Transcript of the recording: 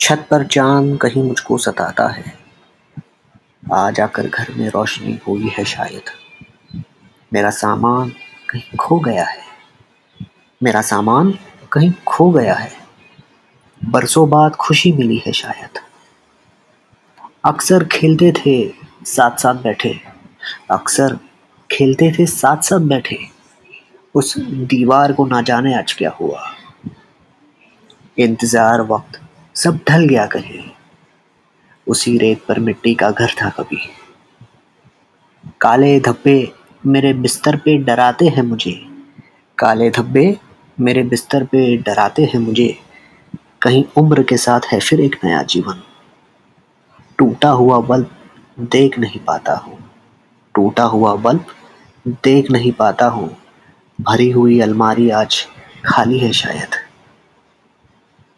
छत पर चाँद कहीं मुझको सताता है। आ जाकर घर में रोशनी हुई है शायद। मेरा सामान कहीं खो गया है। मेरा सामान कहीं खो गया है। बरसों बाद खुशी मिली है शायद। अक्सर खेलते थे साथ साथ बैठे। अक्सर खेलते थे साथ साथ बैठे। उस दीवार को ना जाने आज क्या हुआ। इंतज़ार वक्त सब ढल गया कहीं। उसी रेत पर मिट्टी का घर था कभी। काले धब्बे मेरे बिस्तर पे डराते हैं मुझे। काले धब्बे मेरे बिस्तर पे डराते हैं मुझे। कहीं उम्र के साथ है फिर एक नया जीवन। टूटा हुआ बल्ब देख नहीं पाता हूँ। टूटा हुआ बल्ब देख नहीं पाता हूँ। भरी हुई अलमारी आज खाली है शायद।